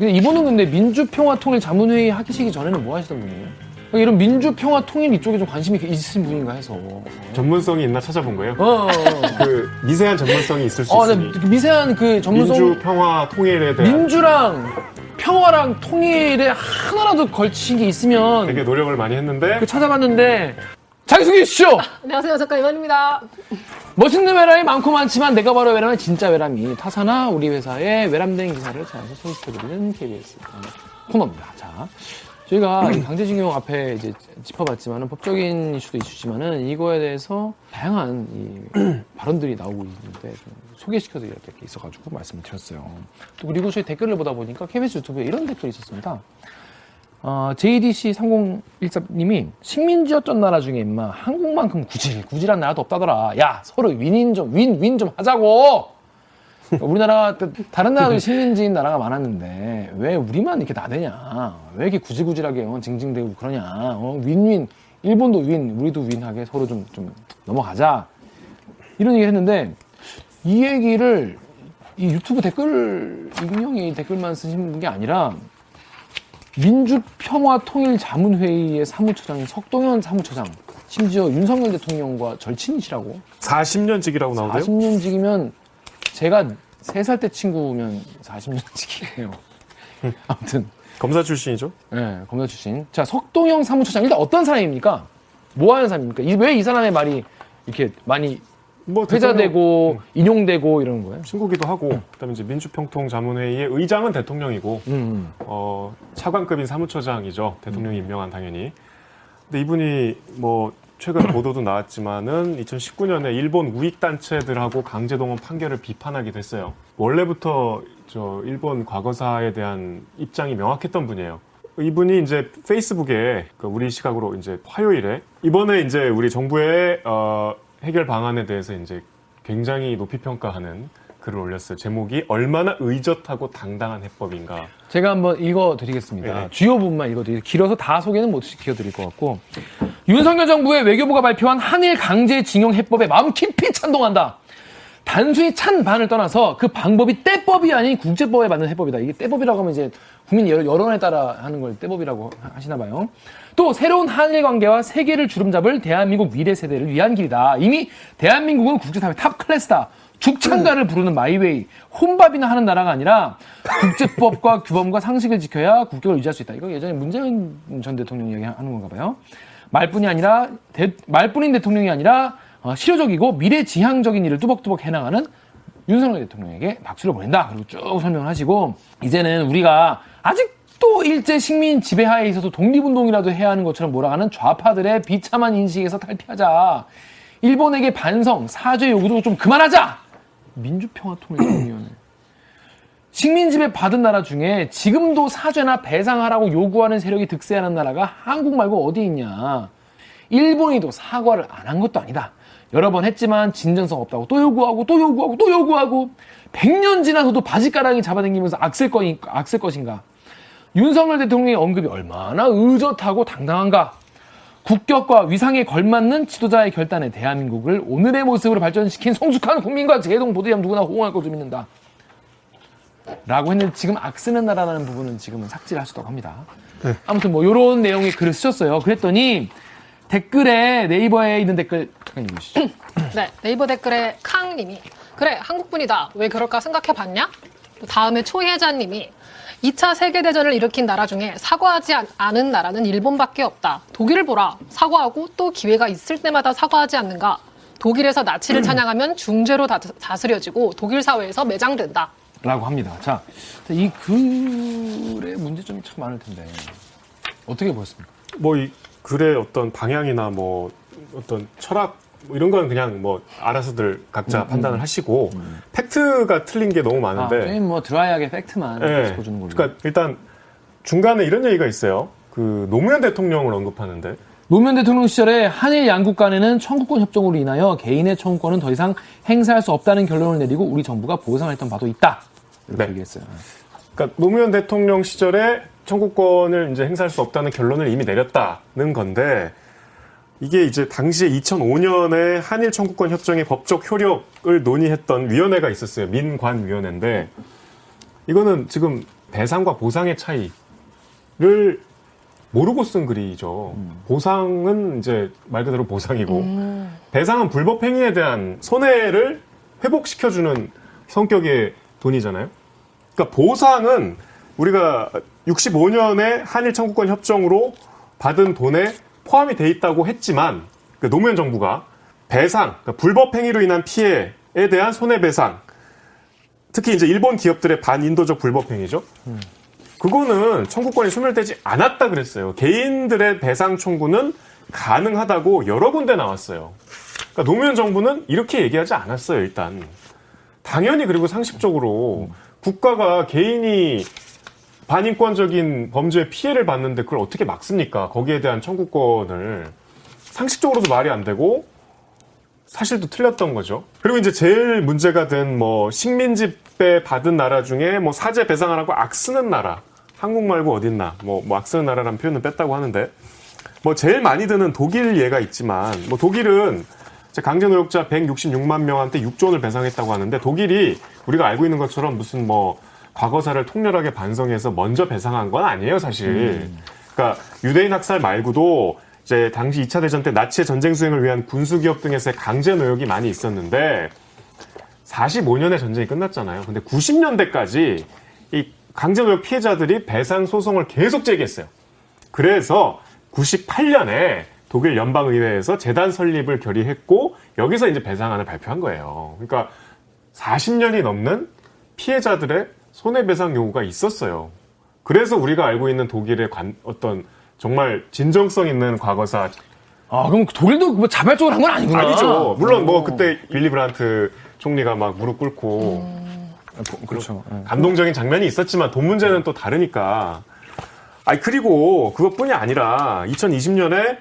근데 이분은 근데 민주평화통일자문회의 하시기 전에는 뭐 하시던 분이에요? 그러니까 이런 민주평화 통일 이쪽에 좀 관심이 있으신 분인가 해서. 전문성이 있나 찾아본 거예요. 어, 어, 어. 그 미세한 전문성이 있을 수 어, 네, 있으니 미세한 그 전문성. 민주 평화 통일에 대한 민주랑 평화랑 통일에 하나라도 걸친 게 있으면 되게 노력을 많이 했는데 그 찾아봤는데 자기소개 해 주시죠. 안녕하세요. 작가 이만입니다. 멋있는 외람이 많고 많지만 내가 바로 외람은 진짜 외람이 타사나 우리 회사의 외람된 기사를 찾아서 소개시켜드리는 KBS 코너입니다. 자, 저희가 이 강제징용 앞에 이제 짚어봤지만은 법적인 이슈도 이슈지만은 이거에 대해서 다양한 이 발언들이 나오고 있는데 좀 소개시켜드릴 게 있어가지고 말씀을 드렸어요. 또 그리고 저희 댓글을 보다 보니까 KBS 유튜브에 이런 댓글이 있었습니다. 어, JDC 3014님이 식민지 였던 나라 중에 임마 한국만큼 구질 구질한 나라도 없다더라. 야 서로 윈인 좀 윈 윈 좀 하자고. 우리나라 다른 나라도 식민지인 나라가 많았는데 왜 우리만 이렇게 나대냐? 왜 이렇게 구질구질하게 어, 징징대고 그러냐? 어, 윈윈 일본도 윈 우리도 윈하게 서로 좀좀 넘어가자 이런 얘기 했는데 이 얘기를 이 유튜브 댓글 익명의 댓글만 쓰신 게 아니라 민주평화통일자문회의의 사무처장인 석동현 사무처장, 심지어 윤석열 대통령과 절친이시라고. 40년직이라고 나오대요. 40년직이면 제가 3살 때 친구면 40년직이에요. 아무튼, 검사 출신이죠. 네, 검사 출신. 자, 석동영 사무처장, 일단 어떤 사람입니까? 뭐 하는 사람입니까? 왜 이 사람의 말이 이렇게 많이 뭐 회자되고, 인용되고 이러는 거예요? 친구기도 하고 그다음에 이제 민주평통 자문회의의 의장은 대통령이고 음, 어, 차관급인 사무처장이죠. 대통령이 임명한 당연히. 근데 이분이 뭐 최근 보도도 나왔지만은 2019년에 일본 우익 단체들하고 강제동원 판결을 비판하기도 했어요. 원래부터 저 일본 과거사에 대한 입장이 명확했던 분이에요. 이분이 이제 페이스북에 그 우리 시각으로 이제 화요일에 이번에 이제 우리 정부의 어, 해결 방안에 대해서 이제 굉장히 높이 평가하는 글을 올렸어요. 제목이 얼마나 의젓하고 당당한 해법인가. 제가 한번 읽어드리겠습니다. 네. 주요 부분만 읽어드릴게요. 길어서 다 소개는 못 시켜드릴 것 같고. 윤석열 정부의 외교부가 발표한 한일 강제 징용 해법에 마음 깊이 찬동한다. 단순히 찬 반을 떠나서 그 방법이 떼법이 아닌 국제법에 맞는 해법이다. 이게 떼법이라고 하면 이제 국민 여- 여론에 따라 하는 걸 떼법이라고 하- 하시나 봐요. 또 새로운 한일 관계와 세계를 주름잡을 대한민국 미래 세대를 위한 길이다. 이미 대한민국은 국제사회 top class다. 죽창가를 부르는 my way, 혼밥이나 하는 나라가 아니라 국제법과 규범과 상식을 지켜야 국격을 유지할 수 있다. 이거 예전에 문재인 전 대통령 이야기 하는 건가 봐요. 말뿐이 아니라 대- 말뿐인 대통령이 아니라 어, 실효적이고 미래지향적인 일을 뚜벅뚜벅 해나가는 윤석열 대통령에게 박수를 보낸다. 그리고 쭉 설명을 하시고 이제는 우리가 아직도 일제 식민 지배하에 있어서 독립운동이라도 해야 하는 것처럼 몰아가는 좌파들의 비참한 인식에서 탈피하자. 일본에게 반성, 사죄 요구도 좀 그만하자. 민주평화통일위원회 식민 지배 받은 나라 중에 지금도 사죄나 배상하라고 요구하는 세력이 득세하는 나라가 한국 말고 어디 있냐. 일본이도 사과를 안 한 것도 아니다. 여러 번 했지만 진전성 없다고 또 요구하고 또 요구하고 또 요구하고 100년 지나서도 바지가랑이 잡아당기면서 악쓸, 거, 악쓸 것인가. 윤석열 대통령의 언급이 얼마나 의젓하고 당당한가. 국격과 위상에 걸맞는 지도자의 결단에 대한민국을 오늘의 모습으로 발전시킨 성숙한 국민과 제동 보도자면 누구나 호응할 것으로 믿는다. 라고 했는데 지금 악쓰는 나라라는 부분은 지금은 삭제를 하셨다고 합니다. 아무튼 뭐 요런 내용의 글을 쓰셨어요. 그랬더니 댓글에 네이버에 있는 댓글 잠깐 읽으시죠. 네, 네이버 댓글에 캉님이 그래 한국분이다 왜 그럴까 생각해봤냐? 또 다음에 초혜자님이 2차 세계대전을 일으킨 나라 중에 사과하지 않- 않은 나라는 일본밖에 없다. 독일을 보라. 사과하고 또 기회가 있을 때마다 사과하지 않는가? 독일에서 나치를 찬양하면 중죄로 다, 다스려지고 독일 사회에서 매장된다. 라고 합니다. 자, 이 글의 문제점이 참 많을 텐데 어떻게 보였습니까? 뭐 이 글의 어떤 방향이나 뭐 어떤 철학 뭐 이런 건 그냥 뭐 알아서들 각자 판단을 하시고 팩트가 틀린 게 너무 아, 많은데 저희는 뭐 드라이하게 팩트만 예. 짚어주는 걸로. 그러니까 일단 중간에 이런 얘기가 있어요. 그 노무현 대통령을 언급하는데 노무현 대통령 시절에 한일 양국 간에는 청구권 협정으로 인하여 개인의 청구권은 더 이상 행사할 수 없다는 결론을 내리고 우리 정부가 보상했던 바도 있다. 이렇게 네. 얘기했어요. 그러니까 노무현 대통령 시절에 청구권을 이제 행사할 수 없다는 결론을 이미 내렸다는 건데 이게 이제 당시에 2005년에 한일 청구권 협정의 법적 효력을 논의했던 위원회가 있었어요. 민관위원회인데 이거는 지금 배상과 보상의 차이를 모르고 쓴 글이죠. 보상은 이제 말 그대로 보상이고 배상은 불법 행위에 대한 손해를 회복시켜주는 성격의 돈이잖아요. 그러니까 보상은 우리가 65년에 한일 청구권 협정으로 받은 돈에 포함이 돼 있다고 했지만 그 노무현 정부가 배상, 그러니까 불법 행위로 인한 피해에 대한 손해배상, 특히 이제 일본 기업들의 반인도적 불법 행위죠. 그거는 청구권이 소멸되지 않았다 그랬어요. 개인들의 배상 청구는 가능하다고 여러 군데 나왔어요. 그러니까 노무현 정부는 이렇게 얘기하지 않았어요, 일단. 당연히 그리고 상식적으로 국가가 개인이 반인권적인 범죄의 피해를 봤는데 그걸 어떻게 막습니까? 거기에 대한 청구권을 상식적으로도 말이 안 되고 사실도 틀렸던 거죠. 그리고 이제 제일 문제가 된 뭐 식민지배 받은 나라 중에 뭐 사제 배상하라고 악 쓰는 나라 한국 말고 어딨나 뭐, 뭐 악 쓰는 나라라는 표현은 뺐다고 하는데 뭐 제일 많이 드는 독일 예가 있지만 뭐 독일은 강제 노역자 166만 명한테 6조 원을 배상했다고 하는데 독일이 우리가 알고 있는 것처럼 무슨 뭐 과거사를 통렬하게 반성해서 먼저 배상한 건 아니에요 사실. 그러니까 유대인 학살 말고도 이제 당시 2차 대전 때 나치의 전쟁 수행을 위한 군수 기업 등에서의 강제 노역이 많이 있었는데 45년에 전쟁이 끝났잖아요. 근데 90년대까지 이 강제 노역 피해자들이 배상 소송을 계속 제기했어요. 그래서 98년에 독일 연방의회에서 재단 설립을 결의했고 여기서 이제 배상안을 발표한 거예요. 그러니까 40년이 넘는 피해자들의 손해배상 요구가 있었어요. 그래서 우리가 알고 있는 독일의 관- 어떤 정말 진정성 있는 과거사 아, 그럼 독일도 뭐 자발적으로 한 건 아니구나. 아니죠. 물론 뭐 어. 그때 빌리 브란트 총리가 막 무릎 꿇고 아, 보- 그렇죠. 예. 감동적인 장면이 있었지만 돈 문제는 또 다르니까. 아 그리고 그것뿐이 아니라 2020년에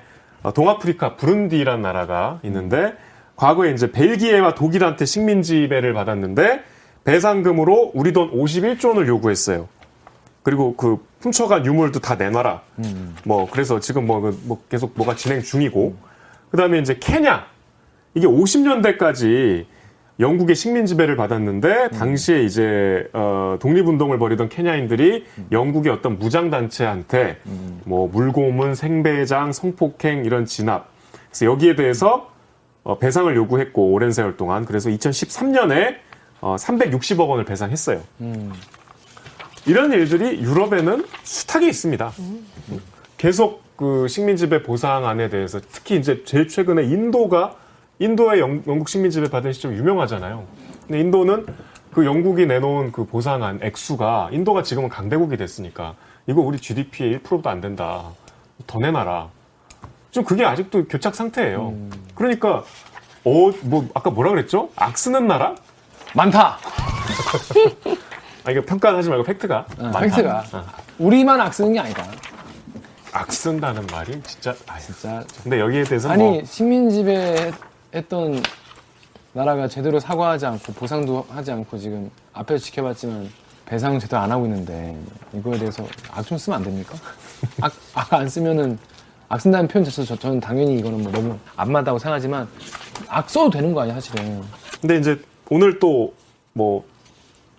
동아프리카 부룬디라는 나라가 있는데 과거에 이제 벨기에와 독일한테 식민 지배를 받았는데 배상금으로 우리 돈 51조 원을 요구했어요. 그리고 그 훔쳐간 유물도 다 내놔라. 뭐 그래서 지금 뭐, 그뭐 계속 뭐가 진행 중이고 그다음에 이제 케냐 이게 50년대까지 영국의 식민 지배를 받았는데 당시에 이제 어, 독립운동을 벌이던 케냐인들이 영국의 어떤 무장 단체한테 뭐 물고문, 생배장, 성폭행 이런 진압 그래서 여기에 대해서 어, 배상을 요구했고 오랜 세월 동안 그래서 2013년에 어, 360억 원을 배상했어요. 이런 일들이 유럽에는 숱하게 있습니다. 계속 그 식민지배 보상안에 대해서 특히 이제 제일 최근에 인도가 인도의 영, 국 식민지배 받은 시점 유명하잖아요. 근데 인도는 그 영국이 내놓은 그 보상안 액수가 인도가 지금은 강대국이 됐으니까 이거 우리 GDP의 1%도 안 된다. 더 내놔라. 좀 그게 아직도 교착 상태예요. 그러니까 어 뭐 아까 뭐라 그랬죠? 악 쓰는 나라? 많다. 아 이거 평가하지 말고 팩트가 많다. 팩트가. 어. 우리만 악 쓰는 게 아니다. 악 쓴다는 말이 진짜 아 진짜. 근데 여기에 대해서 아니, 뭐 식민 지배 했던 나라가 제대로 사과하지 않고 보상도 하지 않고 지금 앞에서 지켜봤지만 배상은 제대로 안 하고 있는데 이거에 대해서 악 좀 쓰면 안 됩니까? 악, 악안 쓰면은 악 쓴다는 표현 자체도 저, 저는 당연히 이거는 뭐 너무 안 맞다고 생각하지만 악 써도 되는 거 아니야 사실은 근데 이제 오늘 또 뭐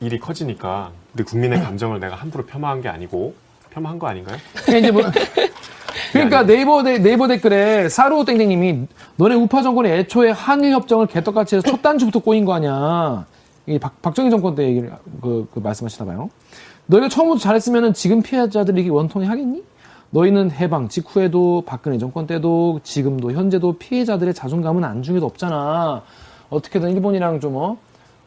일이 커지니까 우리 국민의 감정을 내가 함부로 폄하한 게 아니고 폄하한 거 아닌가요? 그러니까 이제 뭐 그러니까 네이버 데, 네이버 댓글에 사로 땡땡님이 너네 우파 정권이 애초에 한일 협정을 개떡같이 해서 첫 단추부터 꼬인 거 아니야. 이 박, 박정희 정권 때 얘기를 그, 그 말씀하시나 봐요. 너희가 처음부터 잘했으면은 지금 피해자들이 이게 원통이 하겠니? 너희는 해방 직후에도 박근혜 정권 때도 지금도 현재도 피해자들의 자존감은 안중에도 없잖아. 어떻게든 일본이랑 좀 어?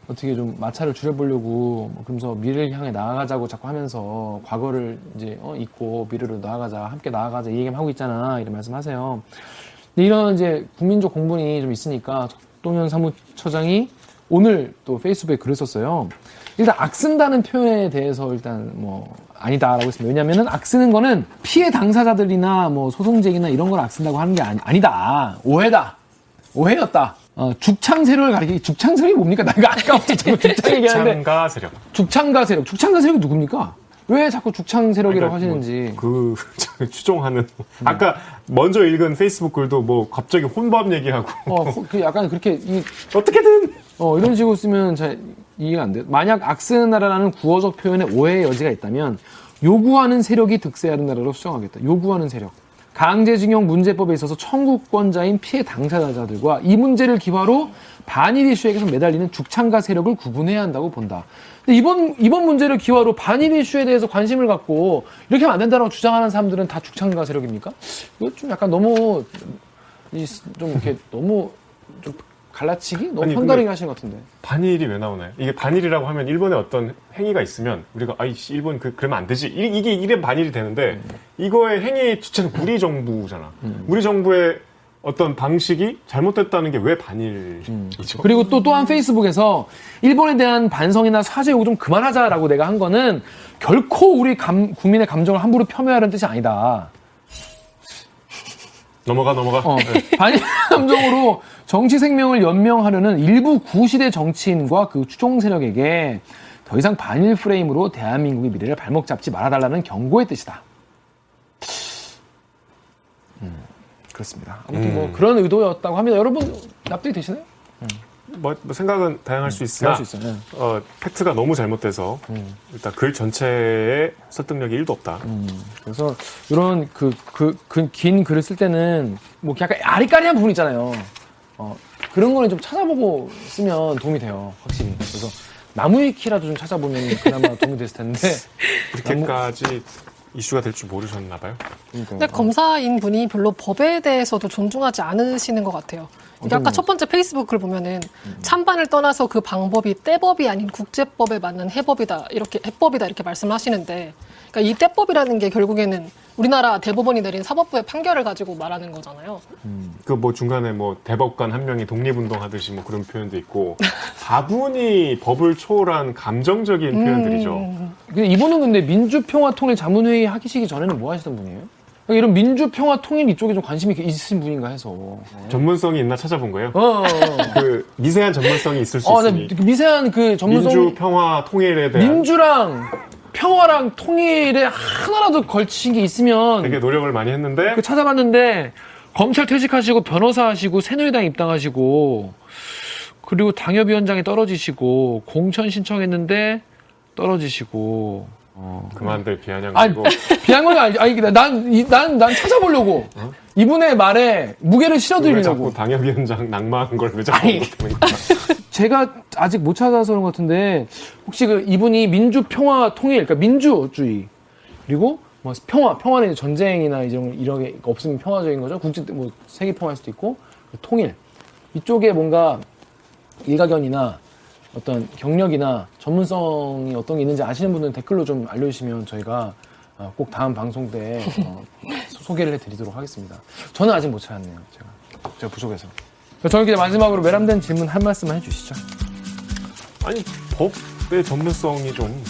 어떻게 좀 마찰을 줄여보려고 뭐 그러면서 미래를 향해 나아가자고 자꾸 하면서 과거를 이제 어, 잊고 미래로 나아가자 함께 나아가자 이 얘기만 하고 있잖아 이런 말씀하세요. 근데 이런 이제 국민적 공분이 좀 있으니까 동현 사무처장이 오늘 또 페이스북에 글을 썼어요. 일단 악 쓴다는 표현에 대해서 일단 뭐 아니다라고 했습니다. 왜냐면은 악 쓰는 거는 피해 당사자들이나 뭐 소송쟁이나 이런 걸 악 쓴다고 하는 게 아니, 아니다. 오해다. 오해였다. 어, 죽창 세력을 가리키, 죽창 세력이 뭡니까? 나 이거 아까부터 자꾸 죽창 얘기하는데. 창가 세력. 죽창가 세력. 죽창가 세력이 누굽니까? 왜 자꾸 죽창 세력이라고 그러니까 하시는지. 그 추종하는 아까 먼저 읽은 페이스북 글도 뭐 갑자기 혼밥 얘기하고 어, 호- 그 약간 그렇게 이 어떻게든 어, 이런 식으로 쓰면 잘 이해가 안 돼요. 만약 악쓰는 나라라는 구어적 표현에 오해의 여지가 있다면 요구하는 세력이 득세하는 나라로 수정하겠다. 요구하는 세력. 강제징용 문제법에 있어서 청구권자인 피해 당사자들과 이 문제를 기화로 반일 이슈에 계속 매달리는 죽창가 세력을 구분해야 한다고 본다. 근데 이번 이번 문제를 기화로 반일 이슈에 대해서 관심을 갖고 이렇게 하면 안 된다고 주장하는 사람들은 다 죽창가 세력입니까? 이거 좀 약간 너무 이- 좀 이렇게 너무 좀 갈라치기 너무 아니, 근데- 하시는 것 같은데. 반일이 왜 나오나요? 이게 반일이라고 하면 일본의 어떤 행위가 있으면 우리가 아이씨 일본 그 그러면 안 되지 이, 게 이래 반일이 되는데 이거의 행위 주체는 우리 정부잖아. 우리 정부의 어떤 방식이 잘못됐다는 게 왜 반일이죠? 그리고 또 또한 페이스북에서 일본에 대한 반성이나 사죄 요구 좀 그만하자라고 내가 한 거는 결코 우리 감- 국민의 감정을 함부로 폄훼하려는 뜻이 아니다. 넘어가 넘어가. 어, 반일 감정으로 정치 생명을 연명하려는 일부 구시대 정치인과 그 추종 세력에게 더 이상 반일 프레임으로 대한민국의 미래를 발목 잡지 말아달라는 경고의 뜻이다. 음, 그렇습니다. 아무튼 뭐 그런 의도였다고 합니다. 여러분 납득이 되시나요? 뭐, 뭐 생각은 다양할 수 있으나 할수 있어요. 네. 어, 팩트가 너무 잘못돼서 일단 글 전체에 설득력이 1도 없다. 그래서 이런 그그그 긴 글을 쓸 때는 뭐 약간 아리까리한 부분 있잖아요. 어, 그런 거는 좀 찾아보고 쓰면 도움이 돼요, 확실히. 그래서 나무위키라도 좀 찾아보면 그나마 도움이 됐을 텐데. 그렇게까지 이슈가 될 줄 모르셨나 봐요. 근데 검사인 분이 별로 법에 대해서도 존중하지 않으시는 것 같아요. 이게 아까 첫 번째 페이스북 글 보면은 찬반을 떠나서 그 방법이 떼법이 아닌 국제법에 맞는 해법이다 이렇게 해법이다 이렇게 말씀하시는데 그러니까 이 떼법이라는 게 결국에는 우리나라 대법원이 내린 사법부의 판결을 가지고 말하는 거잖아요. 그뭐 중간에 뭐 대법관 한 명이 독립운동 하듯이 뭐 그런 표현도 있고 다분히 법을 초월한 감정적인 표현들이죠. 음, 근데 이분은 근데 민주평화통일 자문회의 하시기 전에는 뭐 하시던 분이에요? 그러니까 이런 민주평화 통일 이쪽에 좀 관심이 있으신 분인가 해서. 전문성이 있나 찾아본 거예요. 어, 어, 어. 그 미세한 전문성이 있을 수 어, 있으니 네, 미세한 그 전문성. 민주 평화 통일에 대한 민주랑 평화랑 통일에 하나라도 걸친 게 있으면 되게 노력을 많이 했는데 그 찾아봤는데 검찰 퇴직하시고 변호사 하시고 새누리당 입당하시고 그리고 당협위원장에 떨어지시고 공천 신청했는데 떨어지시고 어. 그만들 비아냥 아니 가지고 비한 건 아니 아니 난난 난 찾아보려고 이분의 말에 무게를 왜 실어드리려고 자꾸 당협위원장 낙마한 걸왜 자꾸 아니. 못하는 거야? 제가 아직 못 찾아서 그런 것 같은데 혹시 그 이분이 민주 평화 통일 그러니까 민주주의 그리고 뭐 평화 평화는 이제 전쟁이나 이런 이런 게 없으면 평화적인 거죠 국제 뭐 세계 평화일 수도 있고 그 통일 이쪽에 뭔가 일가견이나 어떤 경력이나 전문성이 어떤 게 있는지 아시는 분들은 댓글로 좀 알려주시면 저희가 어, 꼭 다음 방송 때 어, 소- 소개를 해드리도록 하겠습니다. 저는 아직 못 찾았네요. 제가 제가 부족해서. 저는 이제 마지막으로 외람된 질문 한 말씀만 해주시죠. 아니 법의 전문성이 좀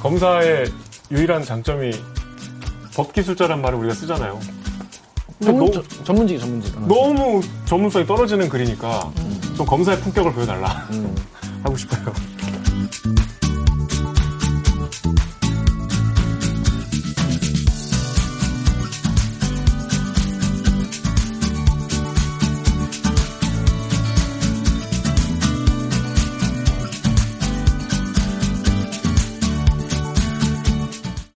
검사의 유일한 장점이 법 기술자란 말을 우리가 쓰잖아요. 너무, 저- 전문직이 전문직. 너무 전문성이 떨어지는 글이니까 좀 검사의 품격을 보여달라 음. 하고 싶어요.